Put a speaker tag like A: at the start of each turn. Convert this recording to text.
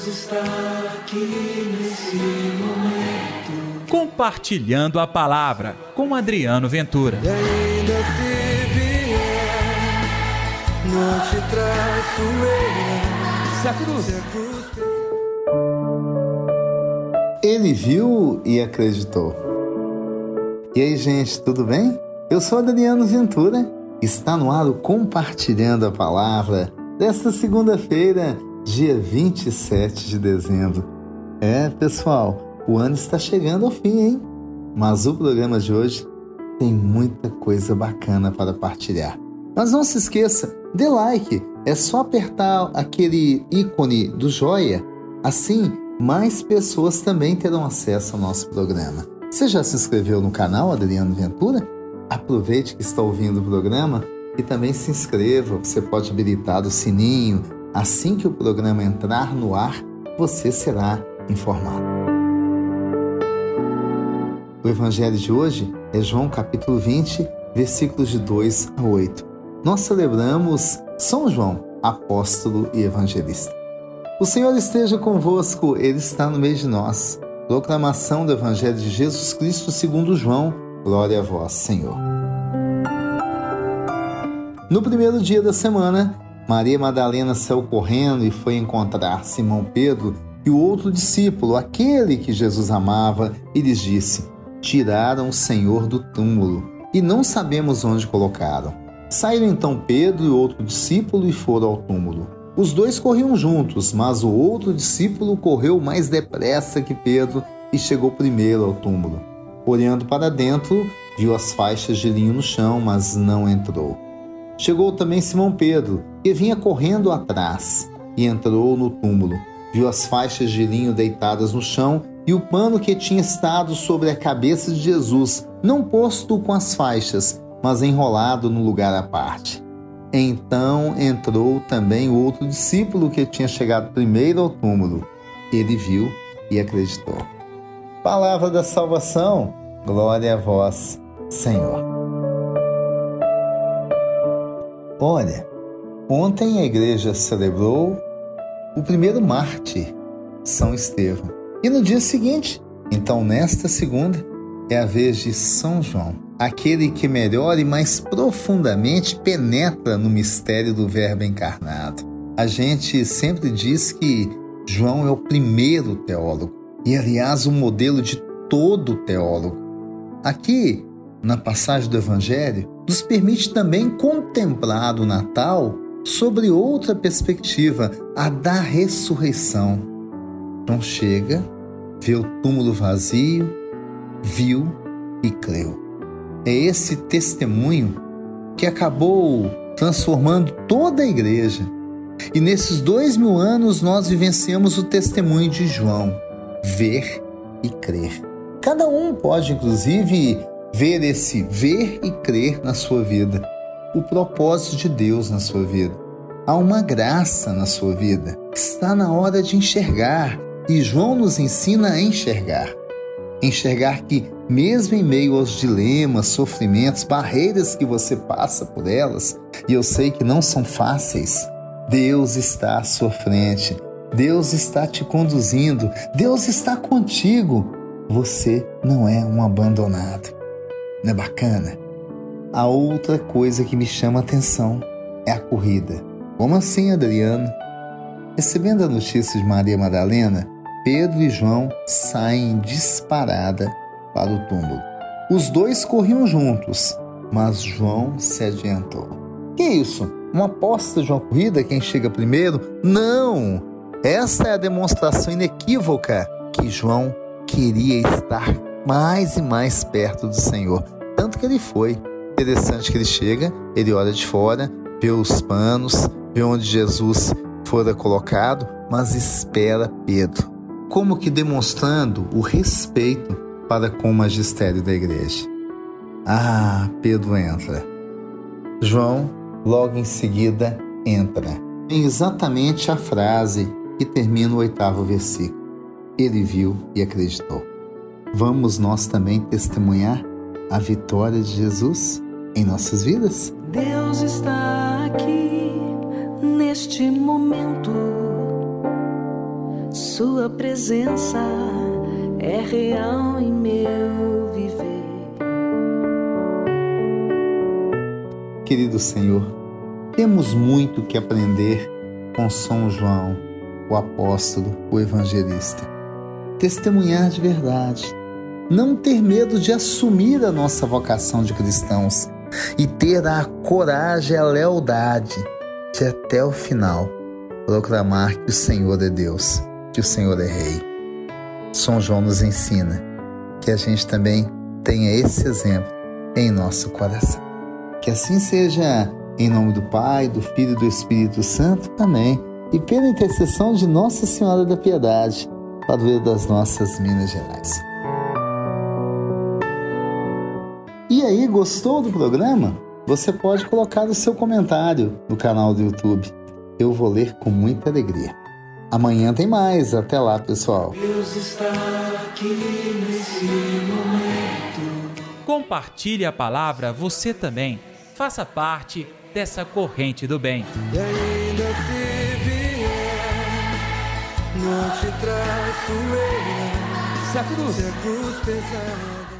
A: Deus está aqui nesse momento.
B: Compartilhando a palavra com Adriano Ventura.
A: E ainda se vier, não te traço eu.
B: Se a cruz.
A: Se a cruz
C: Ele viu e acreditou. E aí, gente, tudo bem? Eu sou Adriano Ventura. Está no ar o Compartilhando a Palavra desta segunda-feira, dia 27 de dezembro. É, pessoal, o ano está chegando ao fim, hein? Mas o programa de hoje tem muita coisa bacana para partilhar. Mas não se esqueça, dê like, é só apertar aquele ícone do joia, assim mais pessoas também terão acesso ao nosso programa. Você já se inscreveu no canal Adriano Ventura? Aproveite que está ouvindo o programa e também se inscreva. Você pode habilitar o sininho. Assim que o programa entrar no ar, você será informado. O evangelho de hoje é João capítulo 20, versículos de 2 a 8. Nós celebramos São João, apóstolo e evangelista. O Senhor esteja convosco, Ele está no meio de nós. Proclamação do Evangelho de Jesus Cristo segundo João. Glória a vós, Senhor. No primeiro dia da semana, Maria Madalena saiu correndo e foi encontrar Simão Pedro e o outro discípulo, aquele que Jesus amava, e lhes disse: Tiraram o Senhor do túmulo e não sabemos onde colocaram. Saíram então Pedro e outro discípulo e foram ao túmulo. Os dois corriam juntos, mas o outro discípulo correu mais depressa que Pedro e chegou primeiro ao túmulo. Olhando para dentro, viu as faixas de linho no chão, mas não entrou. Chegou também Simão Pedro, que vinha correndo atrás, e entrou no túmulo. Viu as faixas de linho deitadas no chão e o pano que tinha estado sobre a cabeça de Jesus, não posto com as faixas, mas enrolado no lugar à parte. Então entrou também o outro discípulo que tinha chegado primeiro ao túmulo. Ele viu e acreditou. Palavra da salvação, glória a vós, Senhor. Olha, ontem a igreja celebrou o primeiro mártir, São Estevão. E no dia seguinte, então nesta segunda, é a vez de São João, aquele que melhor e mais profundamente penetra no mistério do Verbo encarnado. A gente sempre diz que João é o primeiro teólogo e, aliás, o modelo de todo teólogo. Aqui, na passagem do Evangelho, nos permite também contemplar o Natal sobre outra perspectiva, a da ressurreição. João chega, vê o túmulo vazio, viu e creu. É esse testemunho que acabou transformando toda a igreja. E nesses dois mil anos nós vivenciamos o testemunho de João, ver e crer. Cada um pode, inclusive, ver esse ver e crer na sua vida, o propósito de Deus na sua vida. Há uma graça na sua vida. Está na hora de enxergar e João nos ensina a enxergar. Enxergar que, mesmo em meio aos dilemas, sofrimentos, barreiras que você passa por elas, e eu sei que não são fáceis, Deus está à sua frente, Deus está te conduzindo, Deus está contigo. Você não é um abandonado. Não é bacana? A outra coisa que me chama a atenção é a corrida. Como assim, Adriano? Recebendo a notícia de Maria Madalena, Pedro e João saem disparada para o túmulo. Os dois corriam juntos, mas João se adiantou. Que isso? Uma aposta de uma corrida quem chega primeiro? Não! Essa é a demonstração inequívoca que João queria estar mais e mais perto do Senhor. Tanto que ele foi. Interessante que ele chega, ele olha de fora, vê os panos, vê onde Jesus fora colocado, mas espera Pedro. Como que demonstrando o respeito para com o magistério da igreja. Ah, Pedro entra. João, logo em seguida, entra. Em exatamente a frase que termina o oitavo versículo. Ele viu e acreditou. Vamos nós também testemunhar a vitória de Jesus em nossas vidas?
D: Deus está aqui neste momento.
A: Sua presença é real em meu viver.
C: Querido Senhor, temos muito que aprender com São João, o apóstolo, o evangelista. Testemunhar de verdade, não ter medo de assumir a nossa vocação de cristãos e ter a coragem e a lealdade de até o final proclamar que o Senhor é Deus, que o Senhor é Rei. São João nos ensina que a gente também tenha esse exemplo em nosso coração. Que assim seja, em nome do Pai, do Filho e do Espírito Santo. Amém. E pela intercessão de Nossa Senhora da Piedade, padroeira das nossas Minas Gerais. E aí, gostou do programa? Você pode colocar o seu comentário no canal do YouTube. Eu vou ler com muita alegria. Amanhã tem mais. Até lá, pessoal.
A: Deus está aqui nesse momento.
B: Compartilhe a palavra você também. Faça parte dessa corrente do bem.
A: E ainda se vier, não te traço eu.
B: Se a cruz
A: Se a cruz pesada.